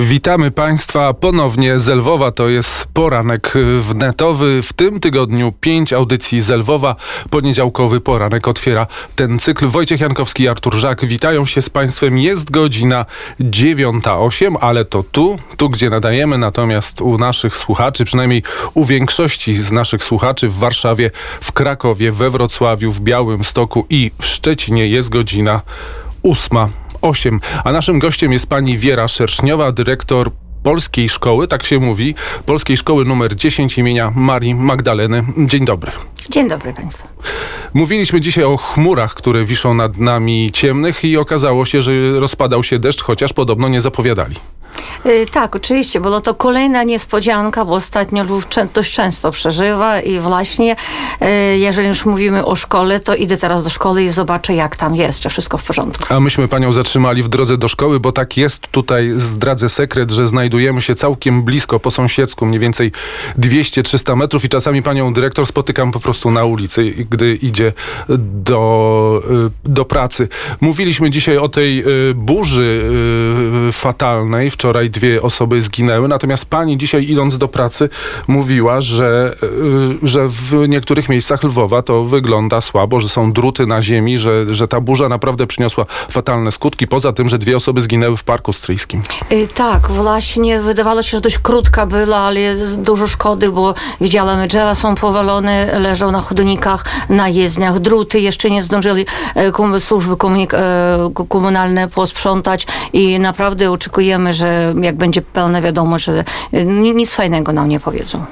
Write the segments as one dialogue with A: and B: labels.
A: Witamy Państwa ponownie z Lwowa. To jest poranek wnetowy. W tym tygodniu pięć audycji z Lwowa. Poniedziałkowy poranek otwiera ten cykl. Wojciech Jankowski i Artur Żak witają się z Państwem. Jest godzina 9.08, ale to tu, tu gdzie nadajemy. Natomiast u naszych słuchaczy, przynajmniej u większości z naszych słuchaczy w Warszawie, w Krakowie, we Wrocławiu, w Białymstoku i w Szczecinie jest godzina ósma 8. A naszym gościem jest pani Wiera Szerszniowa, dyrektor Polskiej Szkoły, tak się mówi, Polskiej Szkoły numer 10 imienia Marii Magdaleny. Dzień dobry.
B: Dzień dobry Państwu.
A: Mówiliśmy dzisiaj o chmurach, które wiszą nad nami ciemnych i okazało się, że rozpadał się deszcz, chociaż podobno nie zapowiadali.
B: Y, tak, oczywiście, było to kolejna niespodzianka, bo ostatnio lud dość często przeżywa i właśnie y, jeżeli już mówimy o szkole, to idę teraz do szkoły i zobaczę jak tam jest, czy wszystko w porządku.
A: A myśmy panią zatrzymali w drodze do szkoły, bo tak jest tutaj, zdradzę sekret, że znajdujemy się całkiem blisko, po sąsiedzku, mniej więcej 200-300 metrów i czasami panią dyrektor spotykam po prostu na ulicy, gdy idzie do, y, do pracy. Mówiliśmy dzisiaj o tej burzy fatalnej, wczoraj dwie osoby zginęły, natomiast pani dzisiaj idąc do pracy mówiła, że, y, że w niektórych miejscach Lwowa to wygląda słabo, że są druty na ziemi, że, że ta burza naprawdę przyniosła fatalne skutki, poza tym, że dwie osoby zginęły w Parku Stryjskim.
B: Y, tak, właśnie wydawało się, że dość krótka była, ale dużo szkody, bo widziałam, drzewa są powalone, leżą na chodnikach, na jezdniach, druty jeszcze nie zdążyli e, służby e, komunalne posprzątać i naprawdę oczekujemy, że jak będzie pełna wiadomość, że nic fajnego nam nie powiedzą.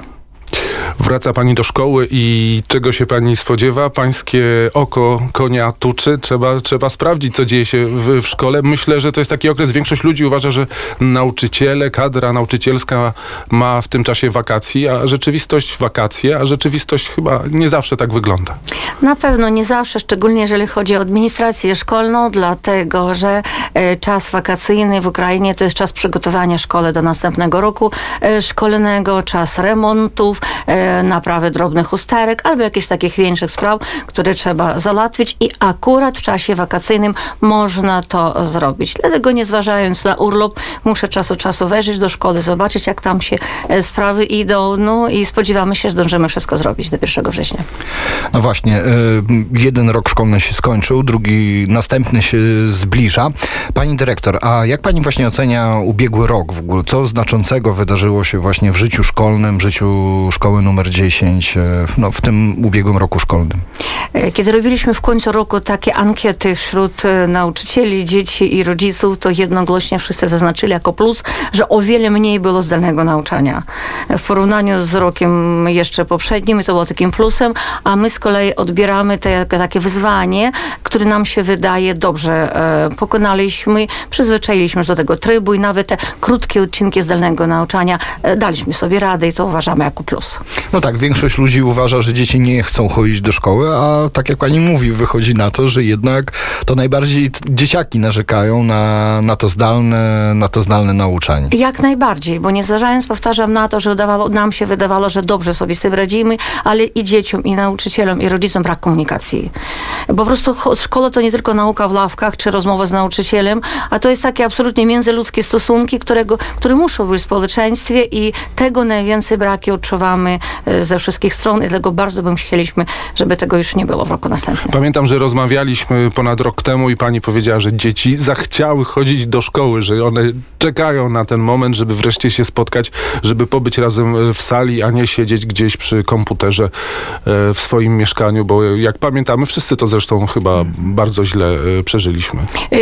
A: Wraca pani do szkoły i czego się pani spodziewa? Pańskie oko konia tuczy. Trzeba, trzeba sprawdzić, co dzieje się w, w szkole. Myślę, że to jest taki okres. Większość ludzi uważa, że nauczyciele, kadra nauczycielska ma w tym czasie wakacji, a rzeczywistość wakacje, a rzeczywistość chyba nie zawsze tak wygląda.
B: Na pewno nie zawsze, szczególnie jeżeli chodzi o administrację szkolną, dlatego że e, czas wakacyjny w Ukrainie to jest czas przygotowania szkoły do następnego roku e, szkolnego, czas remontów, e, naprawy drobnych usterek albo jakichś takich większych spraw, które trzeba załatwić i akurat w czasie wakacyjnym można to zrobić. Dlatego nie zważając na urlop, muszę czas od czasu wejrzeć do szkoły, zobaczyć jak tam się e, sprawy idą, no i spodziewamy się, że zdążymy wszystko zrobić do 1 września.
C: No właśnie, e, jeden rok szkolny się skończył, drugi, następny się zbliża. Pani dyrektor, a jak pani właśnie ocenia ubiegły rok w ogóle? Co znaczącego wydarzyło się właśnie w życiu szkolnym, w życiu szkoły numer numer 10 e, no, w tym ubiegłym roku szkolnym?
B: E, kiedy robiliśmy w końcu roku takie ankiety wśród e, nauczycieli, dzieci i rodziców, to jednogłośnie wszyscy zaznaczyli jako plus, że o wiele mniej było zdalnego nauczania. W porównaniu z rokiem jeszcze poprzednim to było takim plusem, a my z kolei odbieramy te, takie wyzwanie, które nam się wydaje dobrze pokonaliśmy, przyzwyczailiśmy się do tego trybu i nawet te krótkie odcinki zdalnego nauczania daliśmy sobie radę i to uważamy jako plus.
C: No tak, większość ludzi uważa, że dzieci nie chcą chodzić do szkoły, a tak jak pani mówi, wychodzi na to, że jednak to najbardziej dzieciaki narzekają na, na to zdalne, na to zdalne nauczanie.
B: Jak najbardziej, bo nie zważając, powtarzam, na to, że udawało, nam się wydawało, że dobrze sobie z tym radzimy, ale i dzieciom, i nauczycielom, i rodzicom brak komunikacji. Po prostu szkoła to nie tylko nauka w ławkach, czy rozmowa z nauczycielem, a to jest takie absolutnie międzyludzkie stosunki, którego, które muszą być w społeczeństwie i tego najwięcej braki odczuwamy ze wszystkich stron i dlatego bardzo bym chcieliśmy, żeby tego już nie było w roku następnym.
A: Pamiętam, że rozmawialiśmy ponad rok temu i pani powiedziała, że dzieci zachciały chodzić do szkoły, że one czekają na ten moment, żeby wreszcie się spotkać, żeby pobyć razem w sali, a nie siedzieć gdzieś przy komputerze e, w swoim mieszkaniu, bo jak pamiętamy, wszyscy to zresztą chyba bardzo źle e, przeżyliśmy.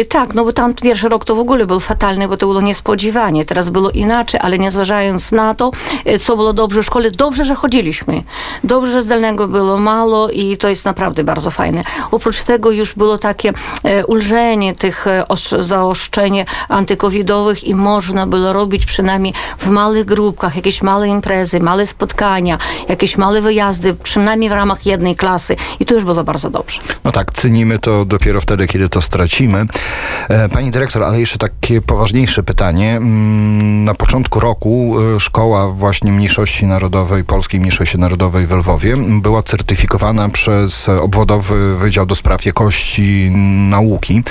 B: Tak, no bo tam pierwszy rok to w ogóle był fatalny, bo to było niespodziewanie. Teraz było inaczej, ale nie zważając na to, co było dobrze w szkole, dobrze, że chodziliśmy. Dobrze, zdalnego było mało i to jest naprawdę bardzo fajne. Oprócz tego już było takie e, ulżenie tych e, zaoszczeń antykowidowych i można było robić przynajmniej w małych grupkach jakieś małe imprezy, małe spotkania, jakieś małe wyjazdy, przynajmniej w ramach jednej klasy i to już było bardzo dobrze.
C: No tak, cenimy to dopiero wtedy, kiedy to stracimy. E, pani dyrektor, ale jeszcze takie poważniejsze pytanie. Mm, na początku roku szkoła właśnie mniejszości narodowej Polski Polskiej Mniejszości Narodowej w Lwowie była certyfikowana przez obwodowy Wydział do Spraw Jakości Nauki.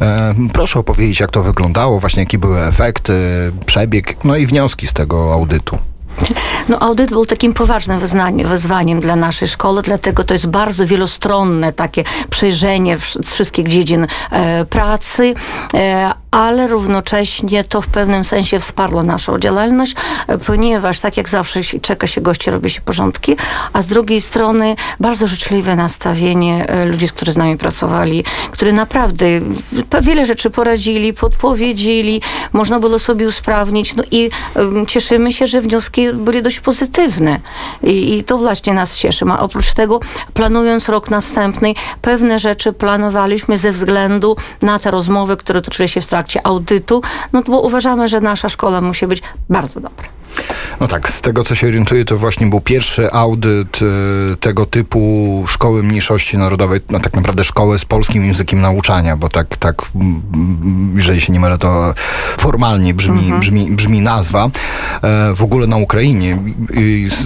C: E, proszę opowiedzieć, jak to wyglądało, właśnie jakie były efekty, przebieg, no i wnioski z tego audytu.
B: No, audyt był takim poważnym wyzwaniem dla naszej szkoły, dlatego to jest bardzo wielostronne takie przejrzenie wszystkich dziedzin e, pracy, e, ale równocześnie to w pewnym sensie wsparło naszą działalność, e, ponieważ tak jak zawsze czeka się gości, robi się porządki, a z drugiej strony bardzo życzliwe nastawienie e, ludzi, którzy z nami pracowali, którzy naprawdę wiele rzeczy poradzili, podpowiedzieli, można było sobie usprawnić, no i cieszymy się, że wnioski byli dość pozytywne I, i to właśnie nas cieszy. A oprócz tego, planując rok następny, pewne rzeczy planowaliśmy ze względu na te rozmowy, które toczyły się w trakcie audytu, no bo uważamy, że nasza szkoła musi być bardzo dobra.
C: No tak, z tego co się orientuję, to właśnie był pierwszy audyt y, tego typu szkoły mniejszości narodowej, no tak naprawdę szkoły z polskim językiem nauczania, bo tak, tak jeżeli się nie mylę, to formalnie brzmi, mhm. brzmi, brzmi nazwa. E, w ogóle na Ukrainie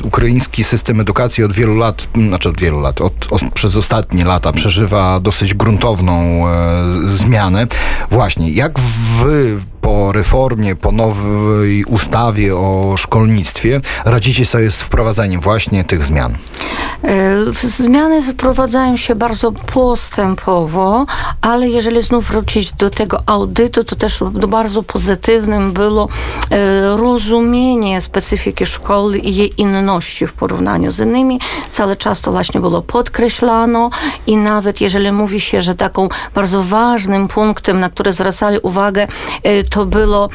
C: ukraiński system edukacji od wielu lat, znaczy od wielu lat, od, od, przez ostatnie lata przeżywa dosyć gruntowną e, zmianę. Właśnie, jak wy po reformie, po nowej ustawie o szkolnictwie radzicie sobie z wprowadzaniem właśnie tych zmian?
B: E, zmiany wprowadzają się bardzo postępowo, ale jeżeli znów wrócić do tego audytu, to też bardzo pozytywnym było e, rozumienie specyfiki szkoły i jej inności w porównaniu z innymi. Cały czas to właśnie było podkreślano i nawet jeżeli mówi się, że taką bardzo ważnym punktem, na który zwracali uwagę, e, to było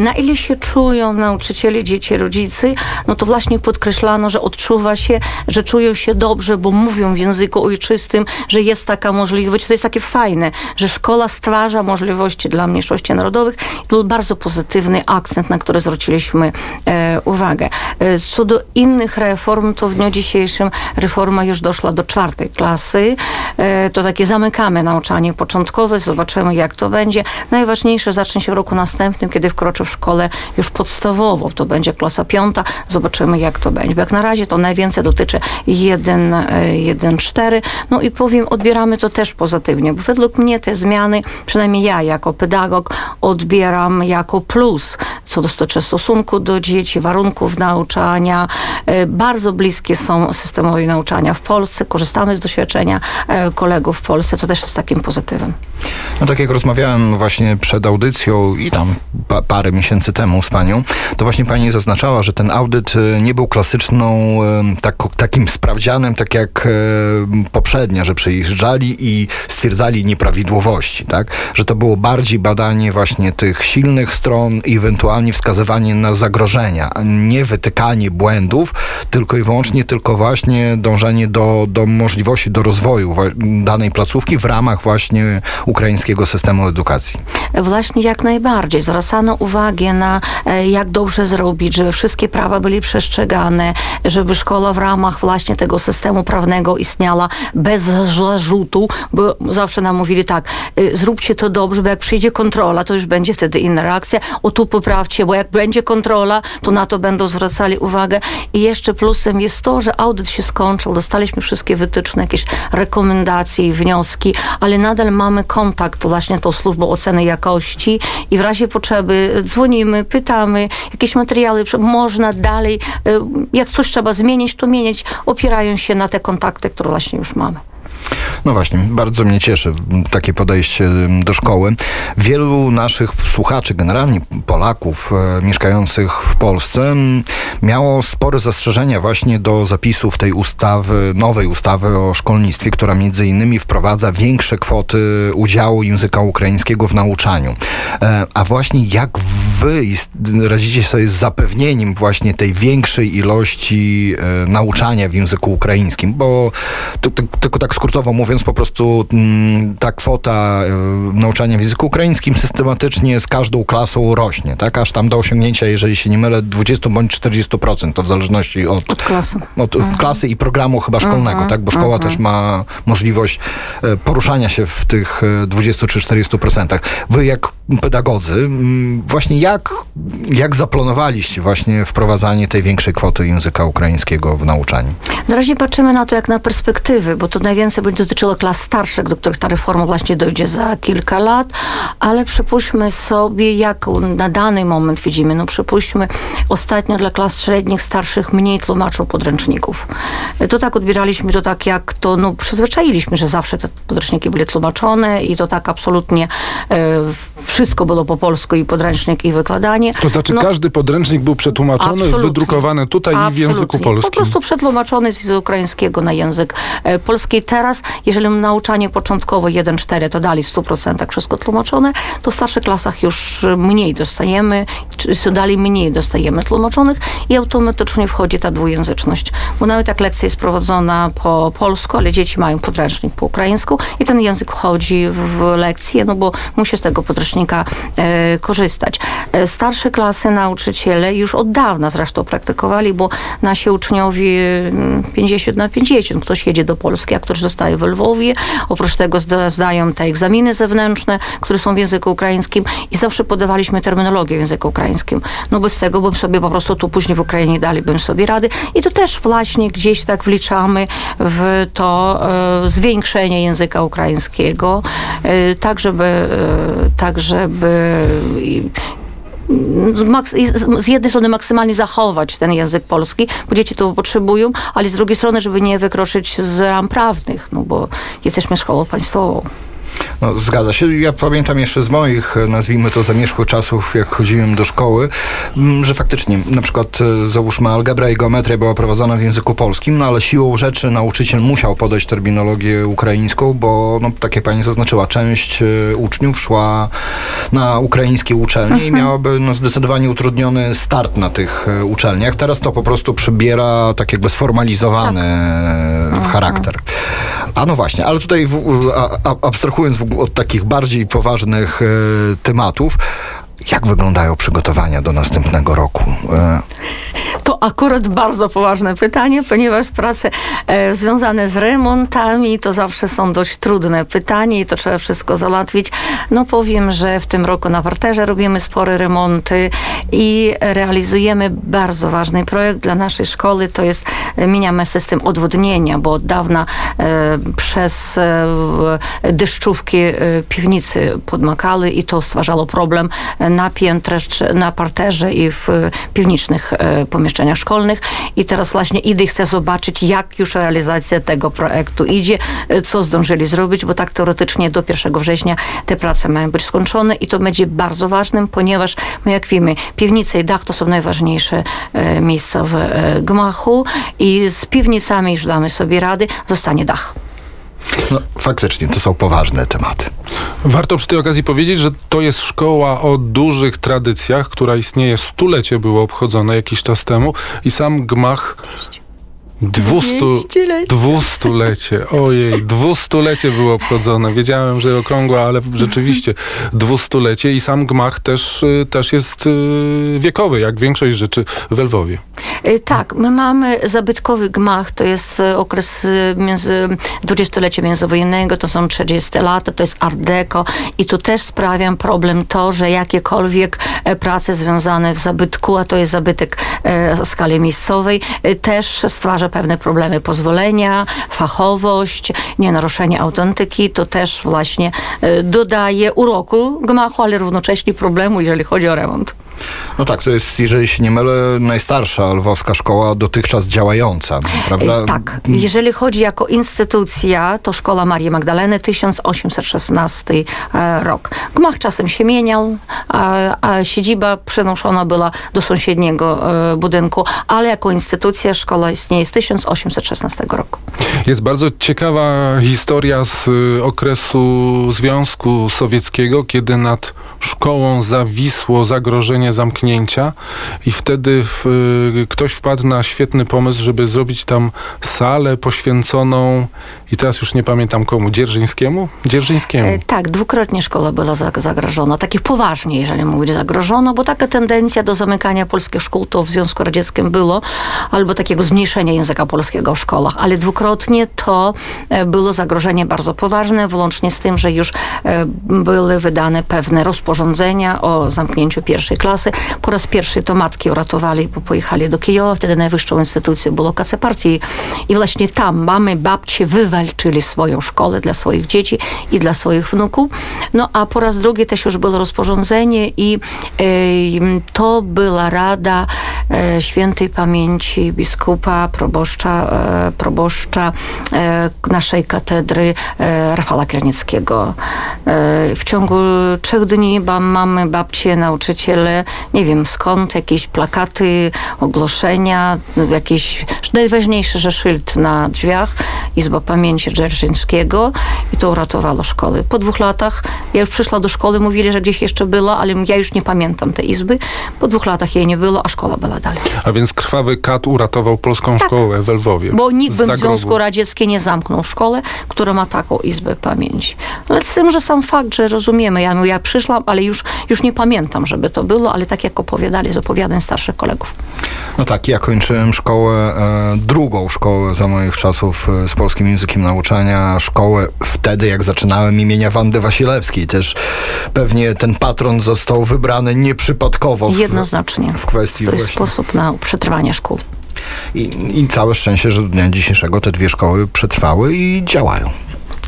B: na ile się czują nauczyciele, dzieci, rodzice, no to właśnie podkreślano, że odczuwa się, że czują się dobrze, bo mówią w języku ojczystym, że jest taka możliwość. To jest takie fajne, że szkoła stwarza możliwości dla mniejszości narodowych. To był bardzo pozytywny akcent, na który zwróciliśmy e, uwagę. E, co do innych reform, to w dniu dzisiejszym reforma już doszła do czwartej klasy. E, to takie zamykamy nauczanie początkowe, zobaczymy jak to będzie. Najważniejsze zacznie się w roku następnym, kiedy wkroczy w szkołę już podstawową. To będzie klasa piąta. Zobaczymy jak to będzie. Bo jak na razie to najwięcej dotyczy 1.4. No i powiem, odbieramy to też pozytywnie, bo według mnie te zmiany, przynajmniej ja jako pedagog, odbieram jako plus co dotyczy stosunku do dzieci, warunków nauczania. E, bardzo bliskie są systemowi nauczania w Polsce. Korzystamy z doświadczenia e, kolegów w Polsce. To też jest takim pozytywem.
C: No tak jak rozmawiałem właśnie przed audycją tam pa parę miesięcy temu z panią, to właśnie pani zaznaczała, że ten audyt e, nie był klasyczną tak, takim sprawdzianem, tak jak e, poprzednia, że przyjeżdżali i stwierdzali nieprawidłowości, tak? Że to było bardziej badanie właśnie tych silnych stron i ewentualnie wskazywanie na zagrożenia, a nie wytykanie błędów, tylko i wyłącznie tylko właśnie dążenie do, do możliwości, do rozwoju danej placówki w ramach właśnie ukraińskiego systemu edukacji.
B: Właśnie jak najbardziej. Zwracano uwagę na e, jak dobrze zrobić, żeby wszystkie prawa byli przestrzegane, żeby szkoła w ramach właśnie tego systemu prawnego istniała bez zarzutu, bo zawsze nam mówili tak, y, zróbcie to dobrze, bo jak przyjdzie kontrola, to już będzie wtedy inna reakcja, o tu poprawcie, bo jak będzie kontrola, to na to będą zwracali uwagę. I jeszcze plusem jest to, że audyt się skończył, dostaliśmy wszystkie wytyczne, jakieś rekomendacje i wnioski, ale nadal mamy kontakt właśnie tą służbą oceny jakości i w razie potrzeby dzwonimy, pytamy, jakieś materiały można dalej, y, jak coś trzeba zmienić, to mienić, opierając się na te kontakty, które właśnie już mamy.
C: No właśnie, bardzo mnie cieszy takie podejście do szkoły. Wielu naszych słuchaczy, generalnie Polaków e, mieszkających w Polsce, miało spore zastrzeżenia właśnie do zapisów tej ustawy, nowej ustawy o szkolnictwie, która między innymi wprowadza większe kwoty udziału języka ukraińskiego w nauczaniu. E, a właśnie jak wy radzicie sobie z zapewnieniem właśnie tej większej ilości e, nauczania w języku ukraińskim? Bo tylko tak skrótowo skrótowo mówiąc, po prostu mm, ta kwota e, nauczania w języku ukraińskim systematycznie z każdą klasą rośnie, tak? Aż tam do osiągnięcia, jeżeli się nie mylę, 20 bądź 40%, to w zależności od,
B: Od klasy.
C: od klasy i programu chyba szkolnego, tak? Bo szkoła też ma możliwość e, poruszania się w tych e, 20 czy 40%. Wy jak pedagodzy, mm, właśnie jak, jak zaplanowaliście właśnie wprowadzanie tej większej kwoty języka ukraińskiego w nauczaniu?
B: Na razie patrzymy na to jak na perspektywy, bo to najwięcej będzie dotyczyło klas starszych, do których ta reforma właśnie dojdzie za kilka lat, ale przypuśćmy sobie, jak na dany moment widzimy, no przypuśćmy ostatnio dla klas średnich, starszych mniej tłumaczył podręczników. To tak odbieraliśmy to tak, jak to, no przyzwyczailiśmy, że zawsze te podręczniki były tłumaczone i to tak absolutnie e, wszystko było po polsku i podręcznik i wykładanie.
A: To znaczy
B: No,
A: każdy podręcznik był przetłumaczony,
B: Absolutnie.
A: wydrukowany tutaj i w języku
B: Absolutnie.
A: polskim.
B: Po prostu przetłumaczony z ukraińskiego na język e, polski. Teraz, jeżeli nauczanie początkowo 1-4 to dali w 100% wszystko tłumaczone, to w starszych klasach już mniej dostajemy, czy dali mniej dostajemy tłumaczonych i automatycznie wchodzi ta dwujęzyczność. Bo nawet jak lekcja jest prowadzona po polsku, ale dzieci mają podręcznik po ukraińsku i ten język wchodzi w lekcję, no bo musi z tego podręcznika e, korzystać. E, starsze klasy nauczyciele już od dawna zresztą praktykowali, bo nasi uczniowie mm, 50 na 50, ktoś jedzie do Polski, a ktoś zostaje w Lwowie, oprócz tego zda, zdają te egzaminy zewnętrzne, które są w języku ukraińskim i zawsze podawaliśmy terminologię w języku ukraińskim. No bez tego bym sobie po prostu tu później w Ukrainie dalibym sobie rady i to też właśnie gdzieś tak wliczamy w to e, zwiększenie języka ukraińskiego, e, tak żeby, e, tak żeby z- jednej strony maksymalnie zachować ten język polski, bo dzieci to potrzebują, ale z drugiej strony, żeby nie wykroczyć z ram prawnych, no bo jesteśmy szkołą państwową.
C: No, zgadza się. Ja pamiętam jeszcze z moich, e, nazwijmy to, zamierzchłych czasów, jak chodziłem do szkoły, że faktycznie, na przykład, e, załóżmy, algebra i geometria była prowadzona w języku polskim, no ale siłą rzeczy nauczyciel musiał podać terminologię ukraińską, bo, no, tak jak pani zaznaczyła, część e, uczniów szła na ukraińskie uczelnie i miałaby no, zdecydowanie utrudniony start na tych uczelniach. Teraz to po prostu przybiera tak jakby sformalizowany e, charakter. A no właśnie, ale tutaj w, a, abstrahując od takich bardziej poważnych e, tematów, jak wyglądają przygotowania do następnego roku? E,
B: To akurat bardzo poważne pytanie, ponieważ prace e, związane z remontami to zawsze są dość trudne pytanie i to trzeba wszystko załatwić. No powiem, że w tym roku na parterze robimy spore remonty i realizujemy bardzo ważny projekt dla naszej szkoły. To jest, e, mieniamy system odwodnienia, bo od dawna e, przez e, deszczówki piwnicy podmakały i to stwarzało problem na piętrze, na parterze i w e, piwniczych e, pomieszczeniach szkolnych. I teraz właśnie idę i chcę zobaczyć, jak już realizacja tego projektu idzie, e, co zdążyli zrobić, bo tak teoretycznie do 1 września te prace mają być skończone i to będzie bardzo ważnym, ponieważ my jak wiemy, piwnice i dach to są najważniejsze miejsca w gmachu i z piwnicami już damy sobie rady, zostanie dach.
C: No, faktycznie, to są poważne tematy.
A: Warto przy tej okazji powiedzieć, że to jest szkoła o dużych tradycjach, która istnieje stulecie, było obchodzone jakiś czas temu i sam gmach 200,
B: 200-lecie.
A: dwustulecie, ojej, dwustulecie było obchodzone. Wiedziałem, że okrągła, ale rzeczywiście dwustulecie i sam gmach też, y, też jest y, wiekowy, jak większość rzeczy w Lwowie.
B: Y, Tak, my mamy zabytkowy gmach, to jest okres między dwudziestolecia międzywojennego, to są 30 lata, to jest art deco i tu też sprawia problem to, że jakiekolwiek prace związane w zabytku, a to jest zabytek e, o skali miejscowej, e, też stwarza pewne problemy pozwolenia, fachowość, nienaruszenie autentyki, to też właśnie e, dodaje uroku gmachu, ale równocześnie problemu, jeżeli chodzi o remont.
C: No tak, to jest, jeżeli się nie mylę, najstarsza lwowska szkoła dotychczas działająca, prawda?
B: E, Tak. Jeżeli chodzi jako instytucja, to Szkoła Marii Magdaleny 1816 e, rok. Gmach czasem się mieniał, a, a siedziba przenoszona była do sąsiedniego e, budynku, ale jako instytucja szkoła istnieje z 1816 roku.
A: Jest bardzo ciekawa historia z y, okresu Związku Sowieckiego, kiedy nad szkołą zawisło zagrożenie zamknięcia i wtedy w, y, ktoś wpadł na świetny pomysł, żeby zrobić tam salę poświęconą i teraz już nie pamiętam komu, Dzierżyńskiemu? Dzierżyńskiemu.
B: E, Tak, dwukrotnie szkoła była zag- zagrożona. Takich poważnie, jeżeli mówić zagrożona, bo taka tendencja do zamykania polskich szkół to w Związku Radzieckim było, albo takiego zmniejszenia języka polskiego w szkołach, ale dwukrotnie to e, było zagrożenie bardzo poważne, włącznie z tym, że już e, były wydane pewne rozporządzenia o zamknięciu pierwszej klasy. Po raz pierwszy to matki uratowali, bo pojechali do Kijowa, wtedy najwyższą instytucją było KC partii i właśnie tam mamy, babci wywalczyli swoją szkołę dla swoich dzieci i dla swoich wnuków. No a po raz drugi też już było rozporządzenie i to była rada e, świętej pamięci biskupa, proboszcza, e, proboszcza e, naszej katedry Rafała Kiernickiego. W ciągu trzech dni mamy babcie, nauczyciele, nie wiem skąd, jakieś plakaty, ogłoszenia, jakieś najważniejsze, że szyld na drzwiach, Izba Pamięci Dzierżyńskiego i to uratowało szkoły. Po dwóch latach ja już przyszła do szkoły, mówili, że gdzieś jeszcze była, ale ja już nie pamiętam tej izby. Po dwóch latach jej nie było, a szkoła była dalej.
A: A więc krwawy kat uratował polską szkołę w Lwowie.
B: Tak. Bo nikt
A: Z
B: by w. Związku Radzieckim nie zamknął szkoły, która ma taką izbę pamięci. Ale z tym, że sam fakt, że rozumiemy, ja, no, ja przyszłam, ale już, już nie pamiętam, żeby to było, ale tak jak opowiadali z opowiadań starszych kolegów.
C: No tak, ja kończyłem szkołę, e, drugą szkołę za moich czasów e, z polskim językiem nauczania, szkołę wtedy, jak zaczynałem imienia Wandy Wasilewskiej. Też pewnie ten patron został wybrany nieprzypadkowo. W,
B: Jednoznacznie.
C: w kwestii
B: To jest
C: właśnie.
B: sposób na przetrwanie szkół.
C: I, I całe szczęście, że do dnia dzisiejszego te dwie szkoły przetrwały i działają.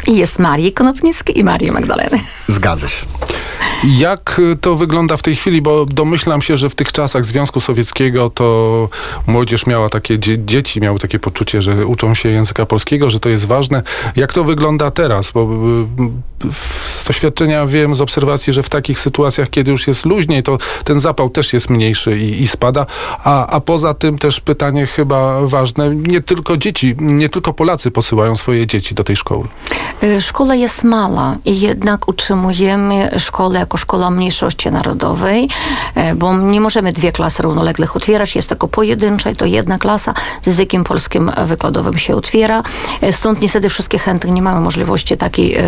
B: I jest Marii Konopnicki i Marii Magdaleny.
C: Zgadza się.
A: Jak to wygląda w tej chwili? Bo domyślam się, że w tych czasach Związku Sowieckiego to młodzież miała takie, dzie- dzieci miały takie poczucie, że uczą się języka polskiego, że to jest ważne. Jak to wygląda teraz? Bo y, z doświadczenia wiem, z obserwacji, że w takich sytuacjach, kiedy już jest luźniej, to ten zapał też jest mniejszy i, i spada. A, a poza tym też pytanie chyba ważne, nie tylko dzieci, nie tylko Polacy posyłają swoje dzieci do tej szkoły.
B: Y, Szkoła jest mała i jednak utrzymujemy szkołę jako szkoła mniejszości narodowej, e, bo nie możemy dwie klasy równoległych otwierać, jest tylko pojedyncza i to jedna klasa z językiem polskim wykładowym się otwiera. E, Stąd niestety wszystkie chętnych nie mamy możliwości takiej e,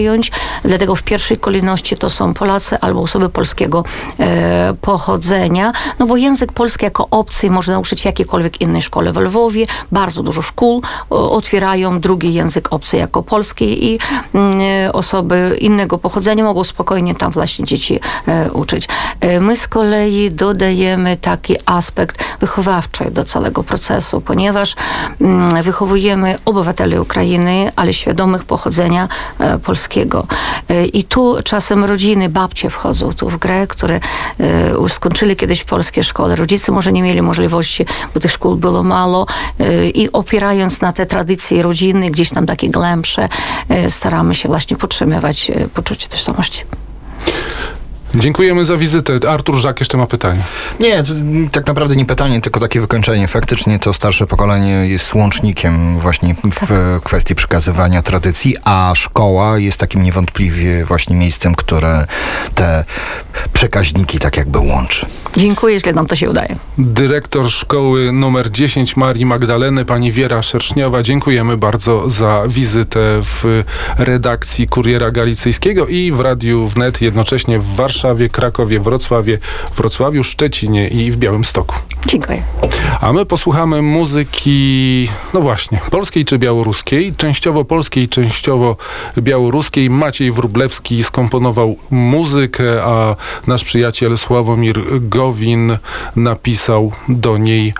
B: przyjąć, dlatego w pierwszej kolejności to są Polacy albo osoby polskiego e, pochodzenia, no bo język polski jako obcy można uczyć w jakiejkolwiek innej szkole w Lwowie. Bardzo dużo szkół o, otwierają drugi język obcy jako polski i mm, e, osoby innego pochodzenia mogą spokojnie tam właśnie dzieci e, uczyć. E, my z kolei dodajemy taki aspekt wychowawczy do całego procesu, ponieważ mm, wychowujemy obywateli Ukrainy, ale świadomych pochodzenia e, polskiego. E, I tu czasem rodziny, babcie wchodzą tu w grę, które e, skończyli kiedyś polskie szkoły. Rodzice może nie mieli możliwości, bo tych szkół było mało e, i opierając na te tradycje rodziny, gdzieś tam takie głębsze, staramy się właśnie podtrzymywać poczucie tożsamości.
A: Dziękujemy za wizytę. Artur Żak jeszcze ma pytanie.
C: Nie, tak naprawdę nie pytanie, tylko takie wykończenie. Faktycznie to starsze pokolenie jest łącznikiem właśnie w kwestii przekazywania tradycji, a szkoła jest takim niewątpliwie właśnie miejscem, które te przekaźniki tak jakby łączy.
B: Dziękuję, jeśli nam to się udaje.
A: Dyrektor szkoły numer 10 Marii Magdaleny, pani Wiera Szerszniowa. Dziękujemy bardzo za wizytę w redakcji Kuriera Galicyjskiego i w Radiu Wnet, jednocześnie w Warszawie, Krakowie, Wrocławie, Wrocławiu, Szczecinie i w Białymstoku.
B: Dziękuję.
A: A my posłuchamy muzyki, no właśnie, polskiej czy białoruskiej, częściowo polskiej, częściowo białoruskiej. Maciej Wróblewski skomponował muzykę, a nasz przyjaciel Sławomir Gowin napisał do niej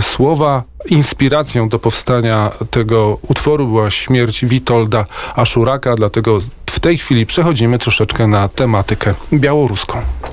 A: słowa. Inspiracją do powstania tego utworu była śmierć Witolda Aszuraka, dlatego w tej chwili przechodzimy troszeczkę na tematykę białoruską.